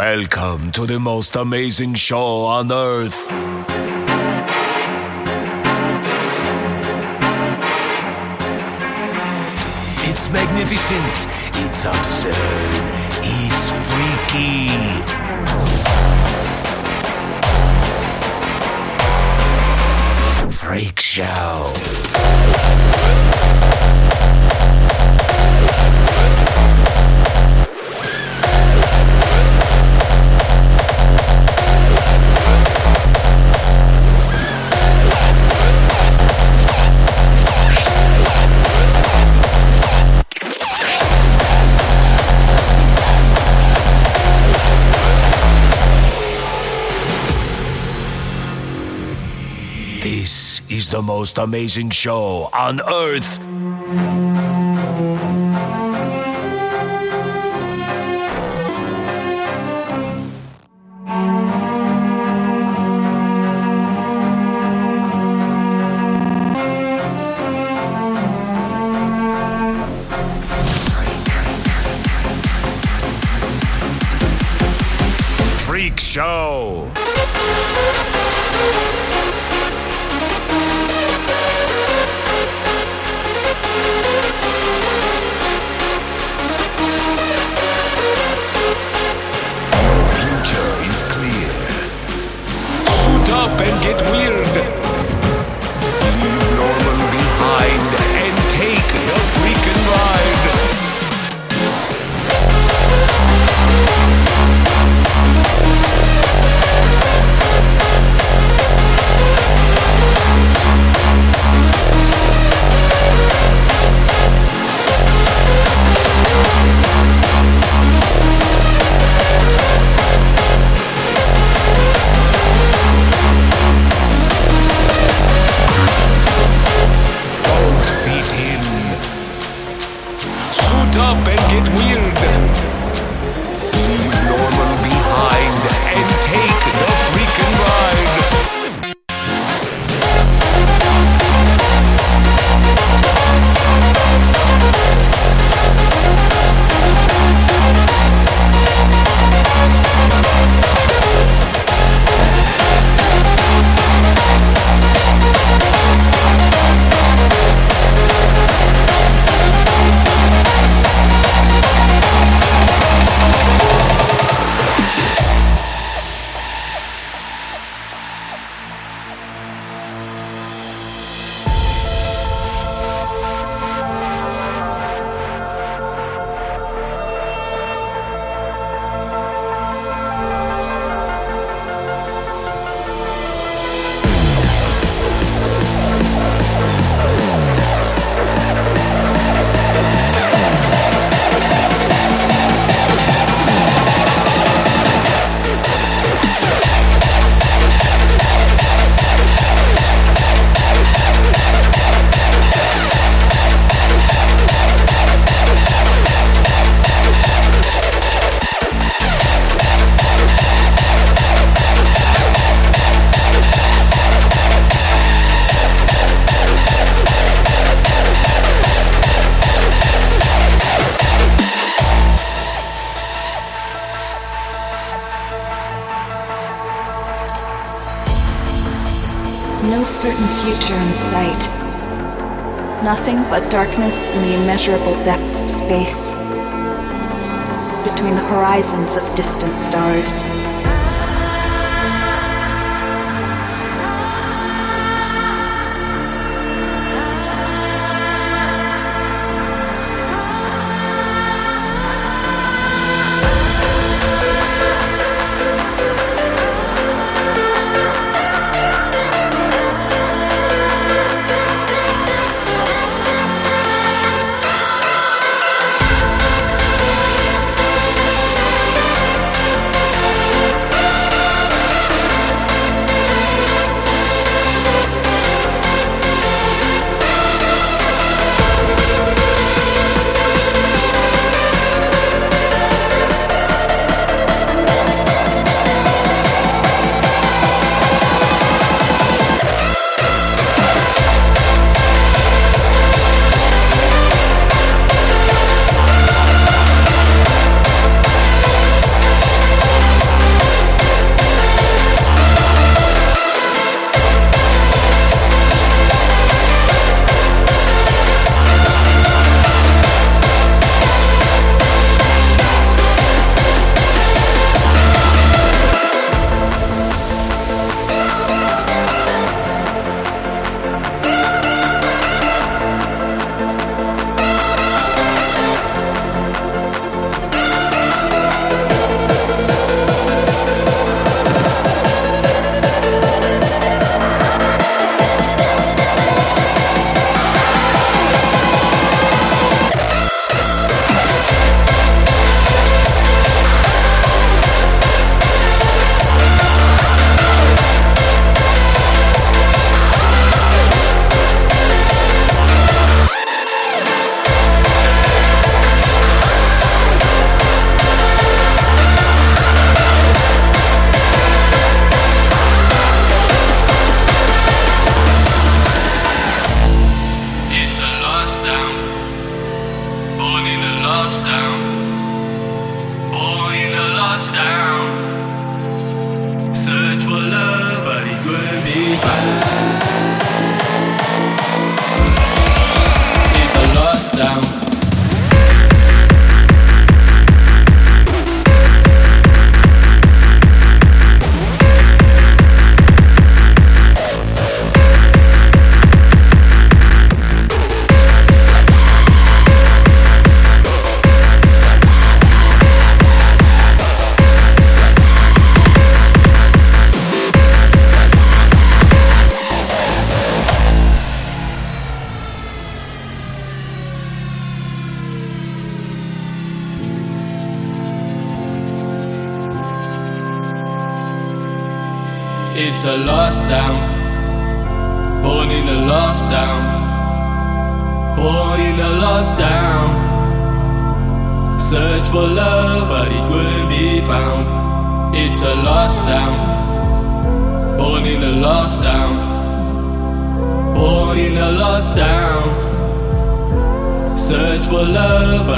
Welcome to the most amazing show on earth. It's magnificent. It's absurd. It's freaky. Freak Show. Is the most amazing show on earth. No certain future in sight. Nothing but darkness in the immeasurable depths of space. Between the horizons of distant stars.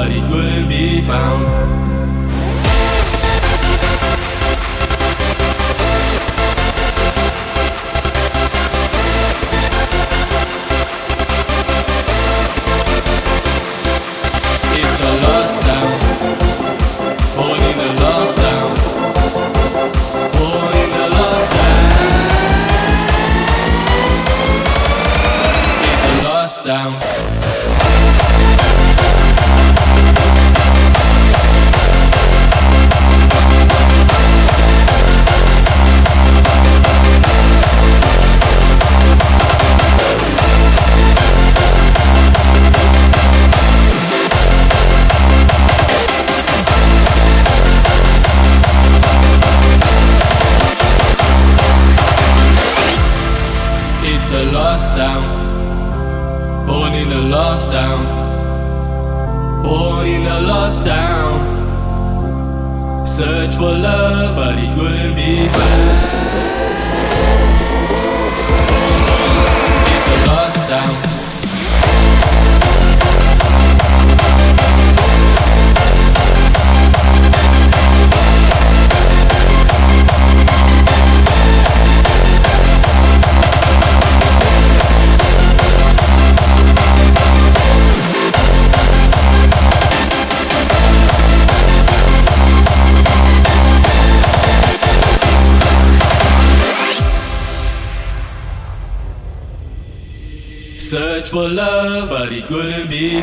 But it wouldn't be found. It couldn't be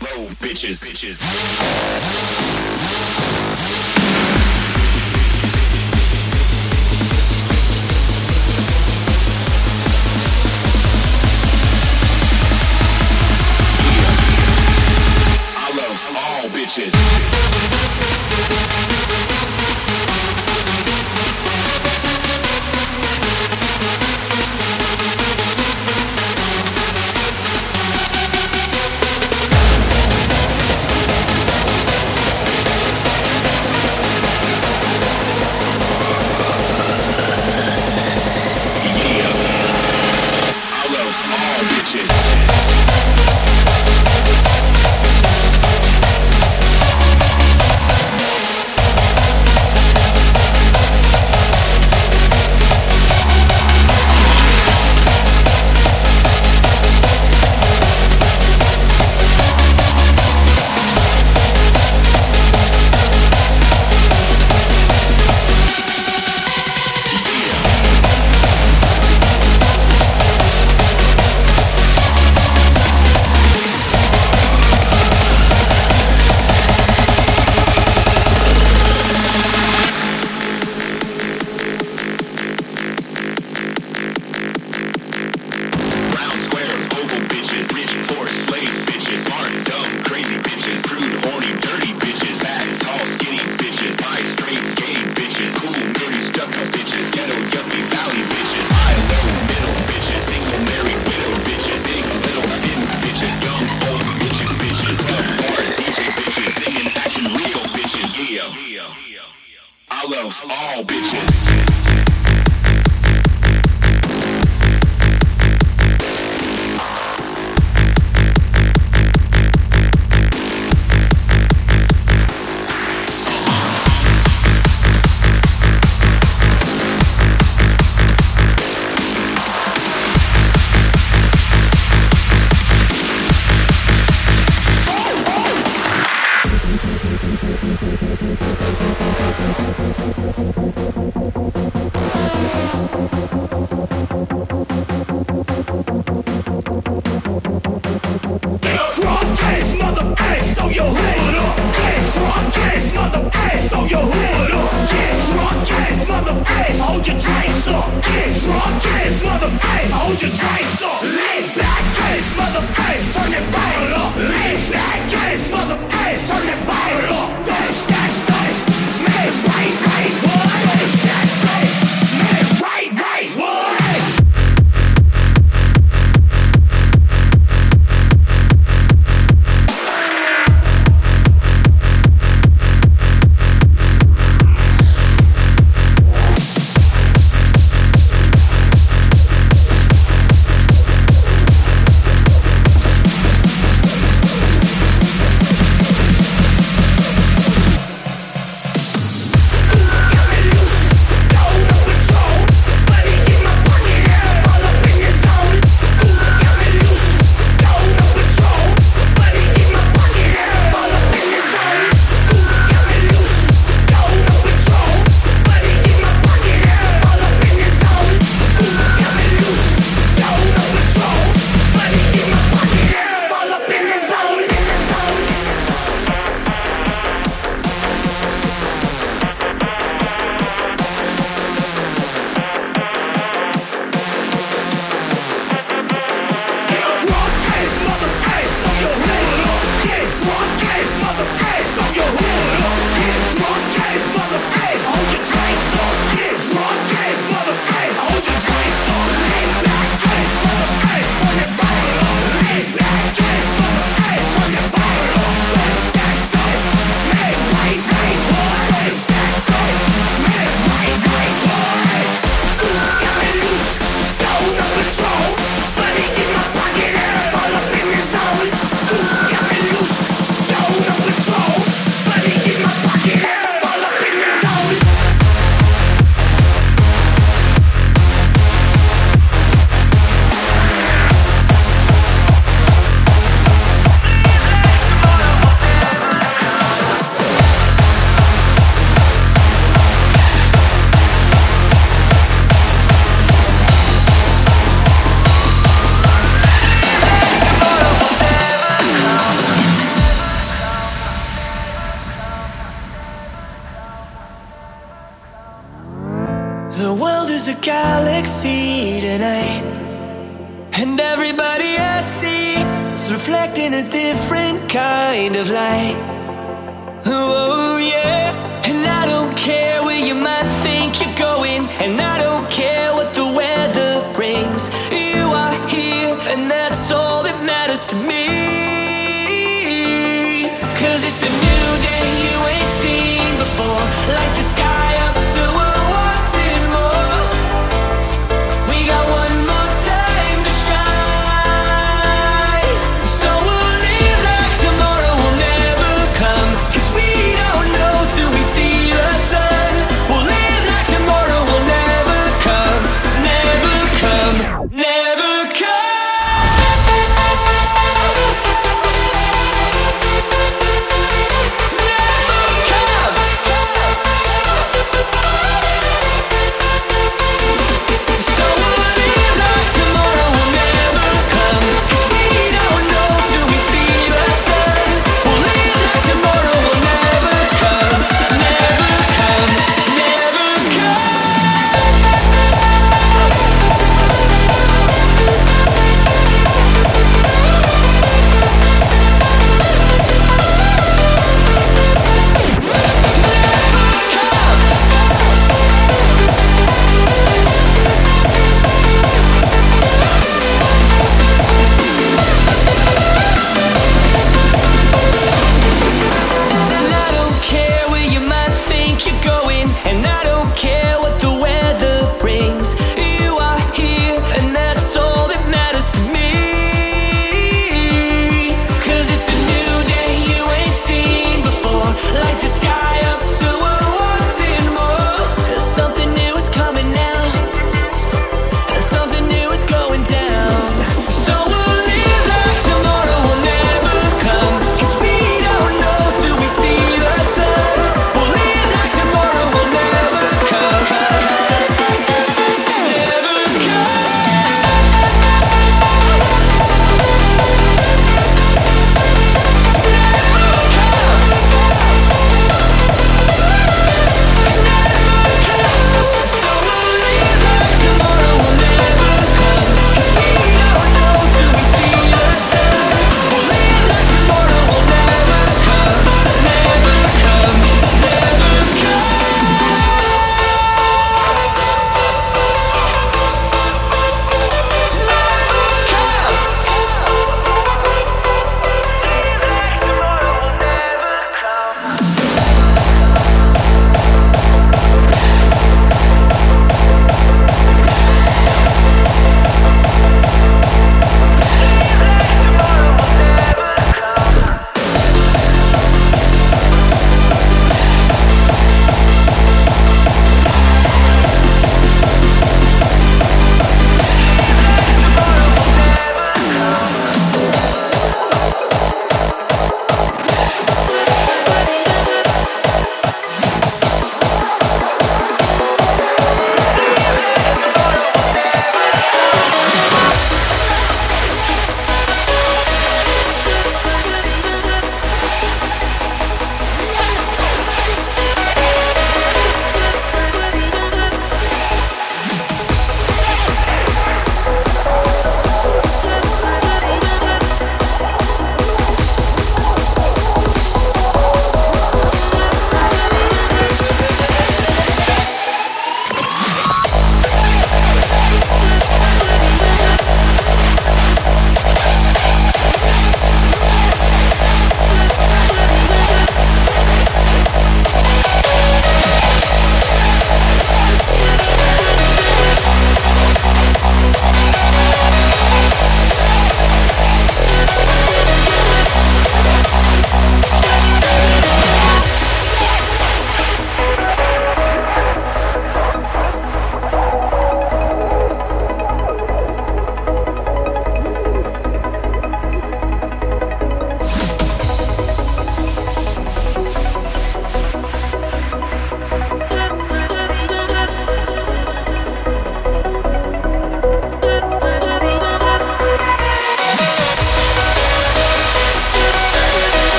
Low bitches. bitches. I love all bitches.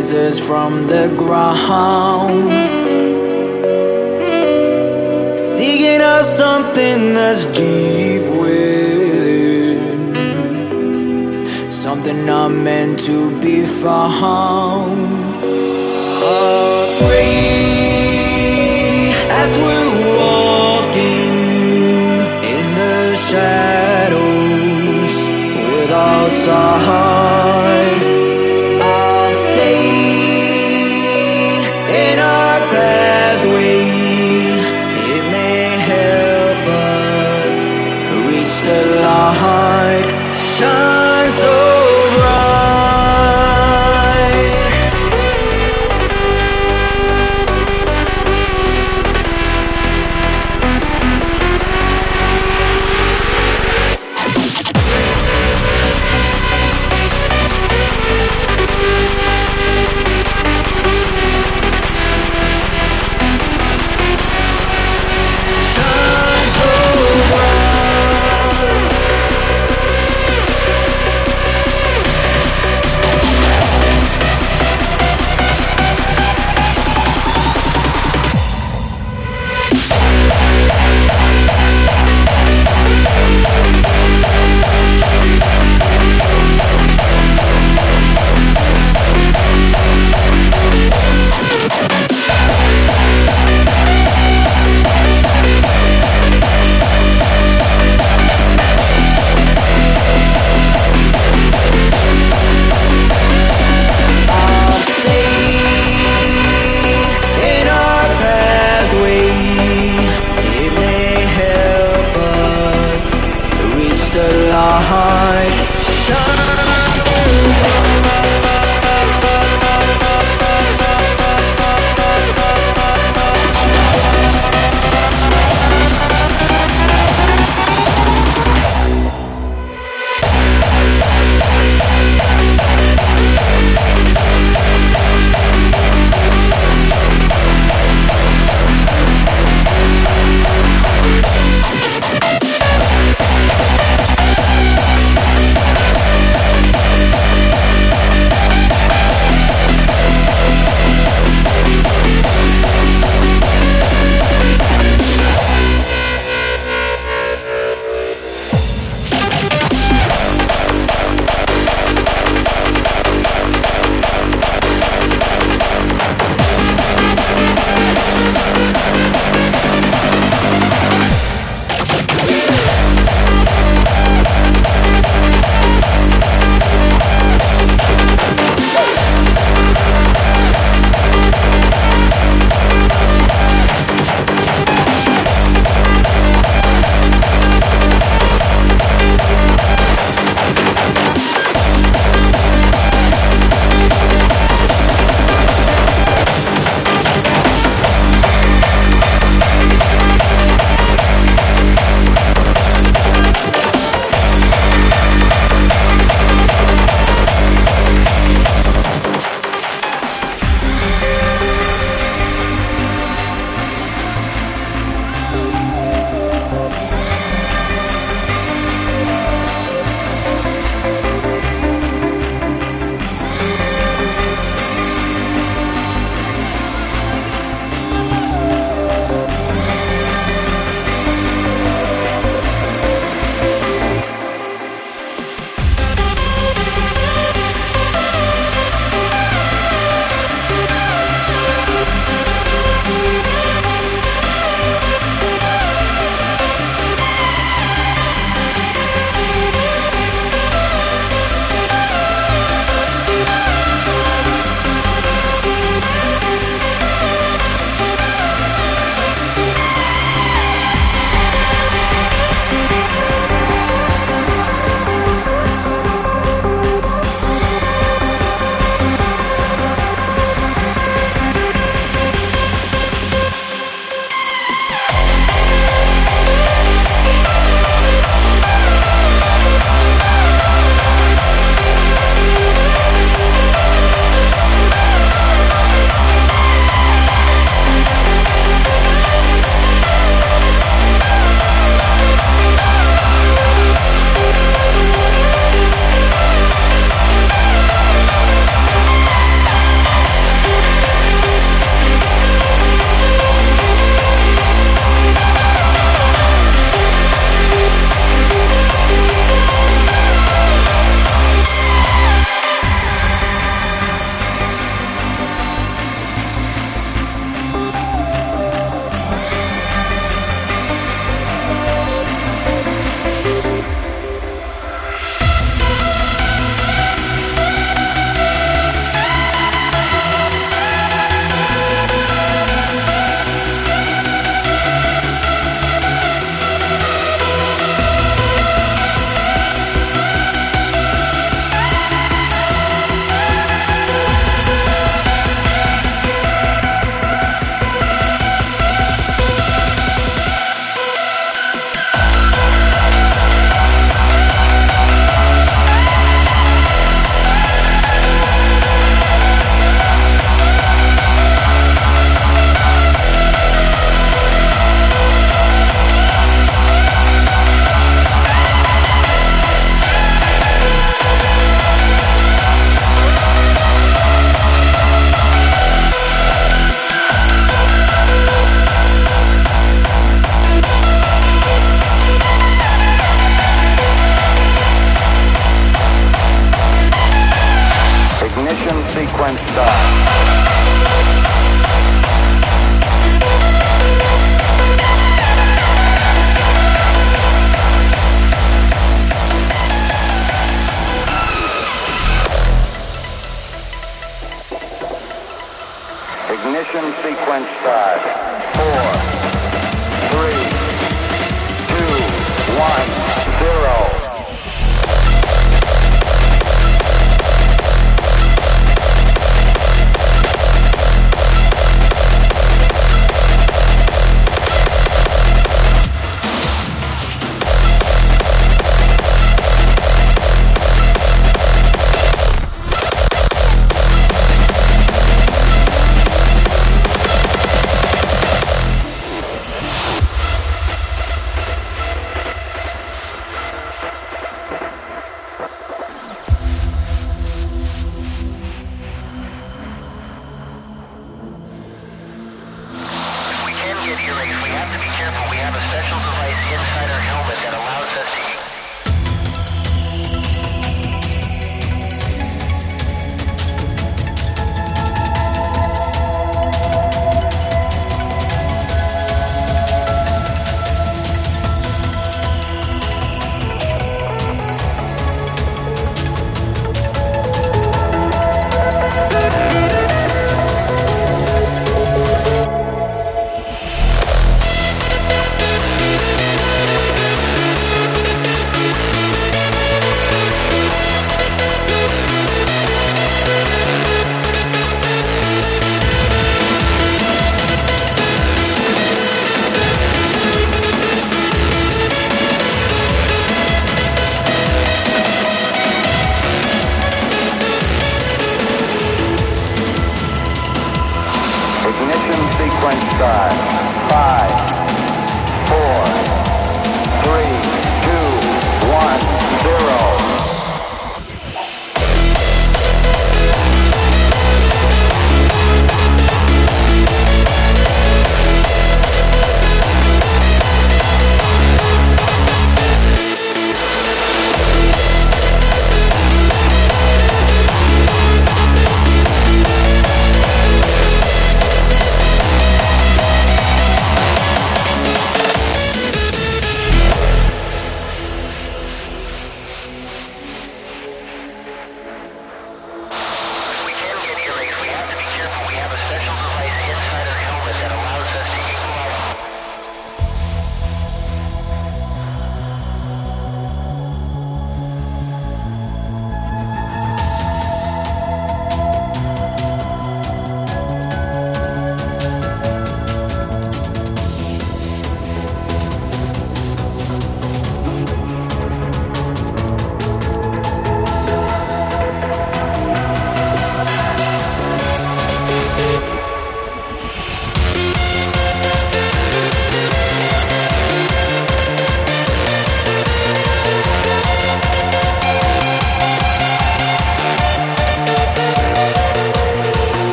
Rises from the ground, seeking out something that's deep within, something not meant to be found. Afraid as we're walking in the shadows without sight.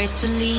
gracefully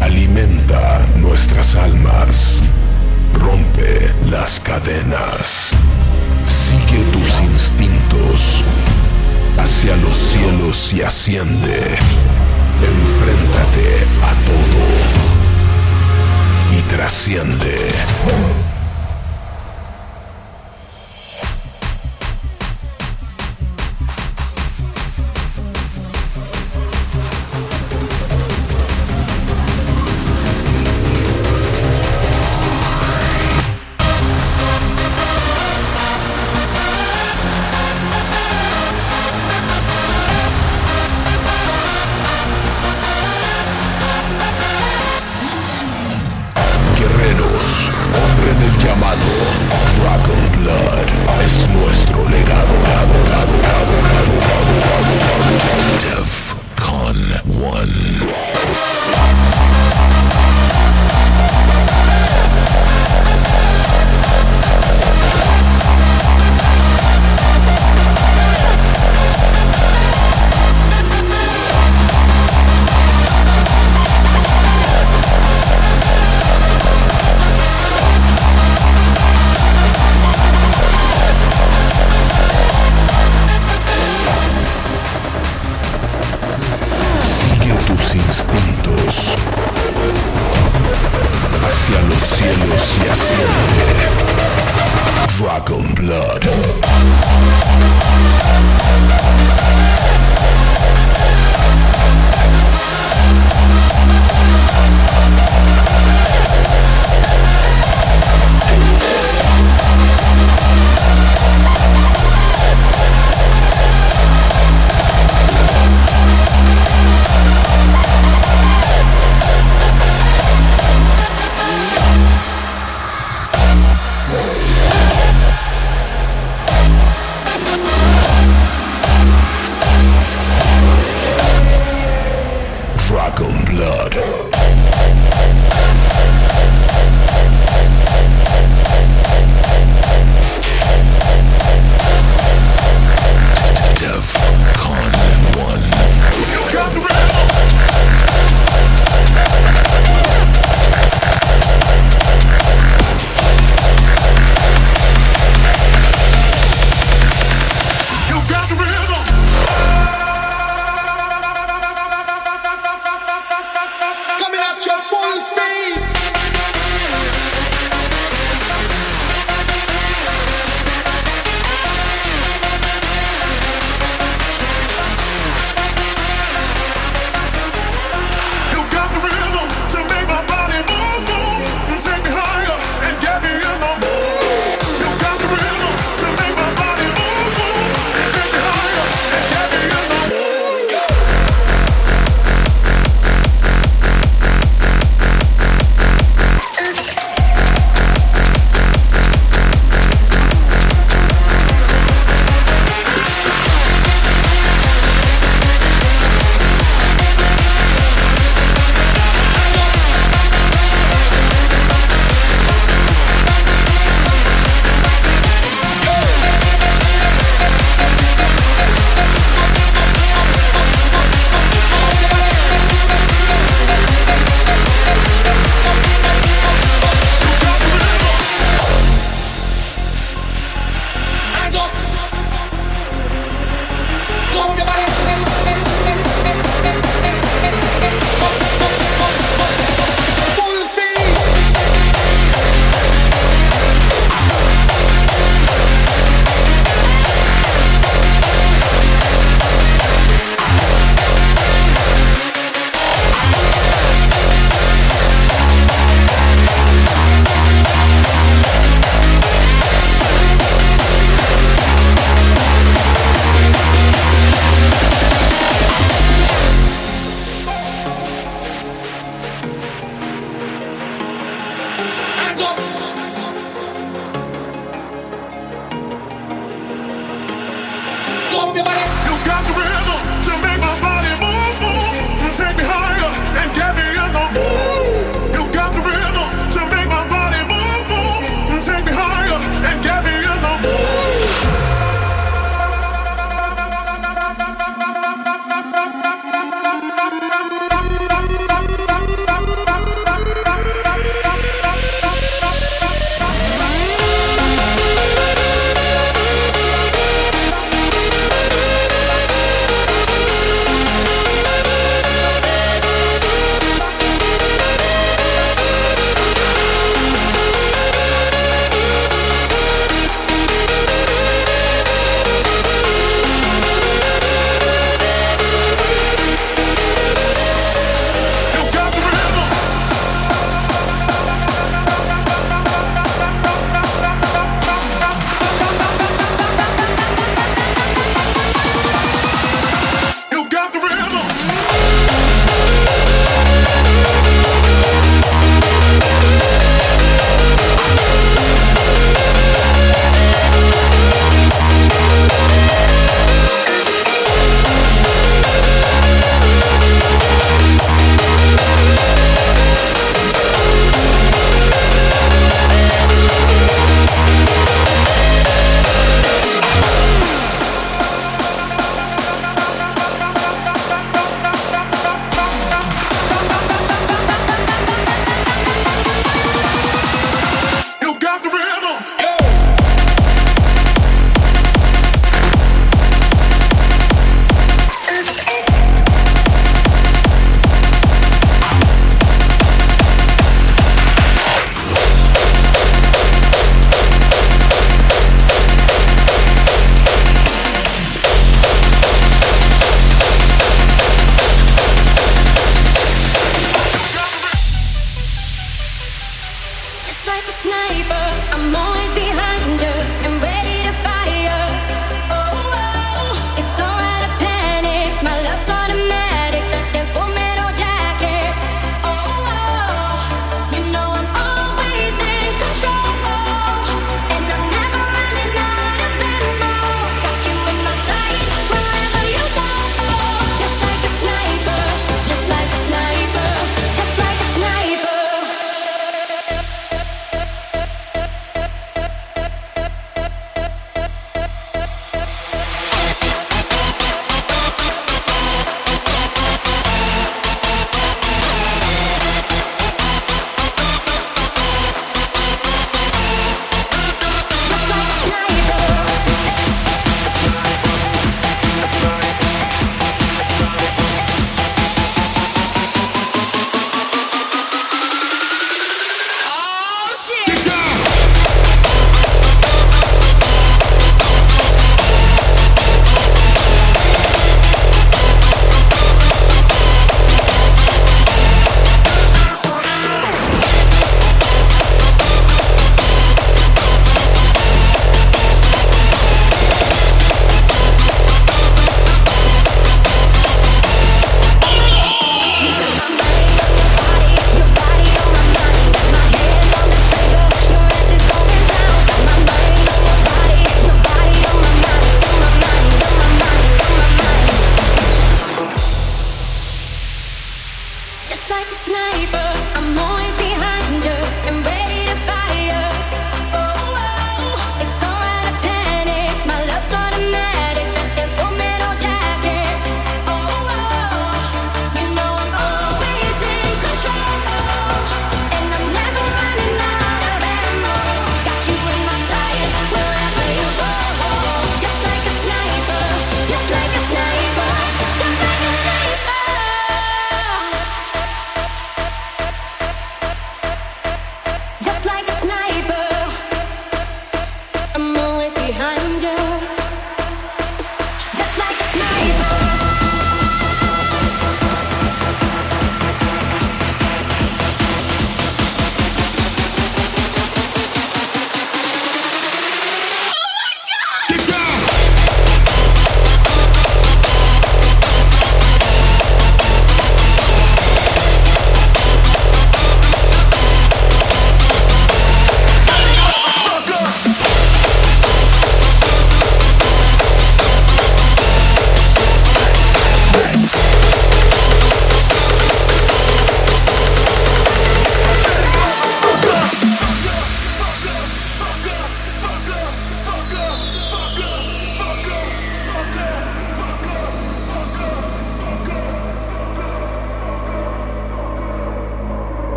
alimenta nuestras almas, rompe las cadenas, sigue tus instintos. Hacia los cielos y asciende, enfréntate a todo. Y trasciende.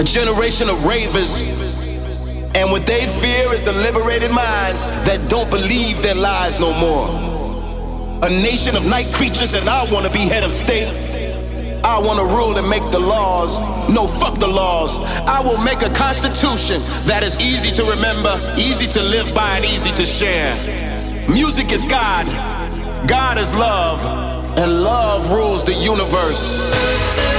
A generation of ravers. And what they fear is the liberated minds that don't believe their lies no more. A nation of night creatures, and I wanna be head of state. I wanna rule and make the laws. No, fuck the laws. I will make a constitution that is easy to remember, easy to live by, and easy to share. Music is God, God is love, and love rules the universe.